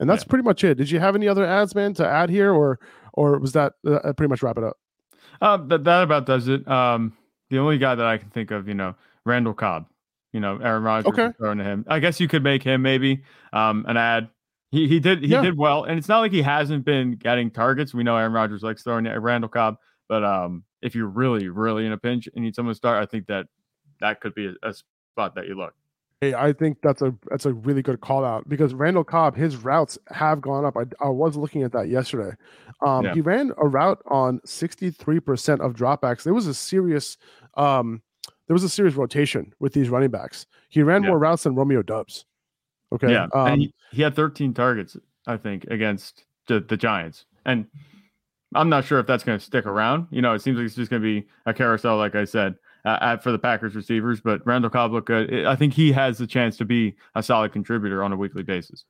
and that's Yeah. pretty much it. Did you have any other ads, man, to add here, or or was that uh, pretty much wrap it up? Uh, that, that about does it. Um, the only guy that I can think of, you know, Randall Cobb. You know, Aaron Rodgers Okay. throwing to him. I guess you could make him maybe um, an ad. He he did he Yeah. did well, and it's not like he hasn't been getting targets. We know Aaron Rodgers likes throwing at Randall Cobb, but um, if you're really really in a pinch and need someone to start, I think that that could be a, a spot that you look. Hey, I think that's a that's a really good call out because Randall Cobb, his routes have gone up. I, I was looking at that yesterday. Um, Yeah. He ran a route on 63% of dropbacks. There was a serious um, there was a serious rotation with these running backs. He ran Yeah. more routes than Romeo Doubs. Okay. Yeah, Um, and he, he had 13 targets, I think, against the, the Giants, and I'm not sure if that's going to stick around. You know, it seems like it's just going to be a carousel, like I said. uh, for the Packers receivers, but Randall Cobb looked good. I think he has the chance to be a solid contributor on a weekly basis.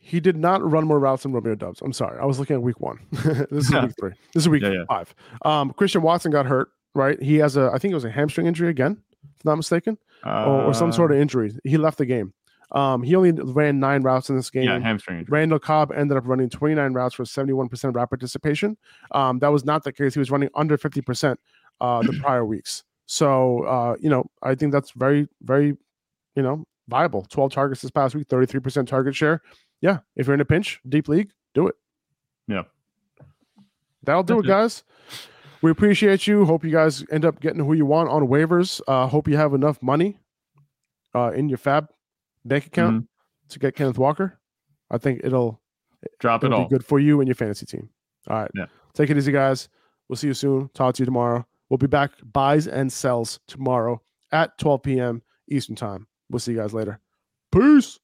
He did not run more routes than Romeo Doubs. I'm sorry. I was looking at week one. this is week three. This is week yeah, yeah. five. Um, Christian Watson got hurt, right? He has a, I think it was a hamstring injury again, if not mistaken, uh, or, or, some sort of uh, injury. He left the game. Um, he only ran nine routes in this game. Yeah, hamstring. Injury. Randall Cobb ended up running 29 routes for 71% route participation. Um, that was not the case. He was running under 50% uh, the prior weeks. So, uh, you know, I think that's very, very, you know, viable. 12 targets this past week, 33% target share. Yeah. If you're in a pinch, deep league, do it. Yeah. That'll do it, guys. We appreciate you. Hope you guys end up getting who you want on waivers. Uh, hope you have enough money uh, in your FAAB bank account mm-hmm. to get Kenneth Walker. I think it'll drop it'll it all. good for you and your fantasy team. All right. Yeah. Take it easy, guys. We'll see you soon. Talk to you tomorrow. We'll be back buys and sells tomorrow at 12 p.m. Eastern time. We'll see you guys later. Peace.